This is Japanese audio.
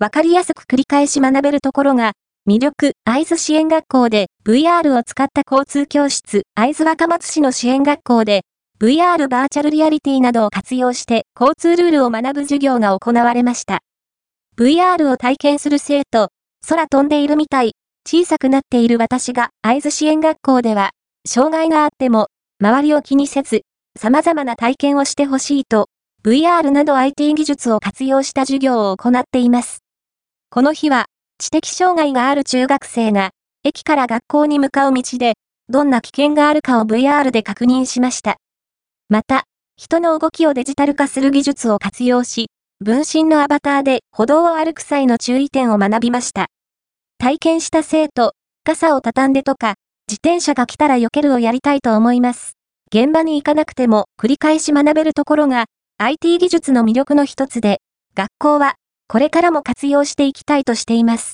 わかりやすく繰り返し学べるところが、魅力、会津支援学校で VR を使った交通教室、会津若松市の支援学校で VR バーチャルリアリティなどを活用して交通ルールを学ぶ授業が行われました。VR を体験する生徒、空飛んでいるみたい、小さくなっている私が会津支援学校では、障害があっても、周りを気にせず、様々な体験をしてほしいと、VR など IT 技術を活用した授業を行っています。この日は、知的障害がある中学生が、駅から学校に向かう道で、どんな危険があるかを VR で確認しました。また、人の動きをデジタル化する技術を活用し、分身のアバターで歩道を歩く際の注意点を学びました。体験した生徒、傘を畳んでとか、自転車が来たら避けるをやりたいと思います。現場に行かなくても繰り返し学べるところが IT 技術の魅力の一つで、学校はこれからも活用していきたいとしています。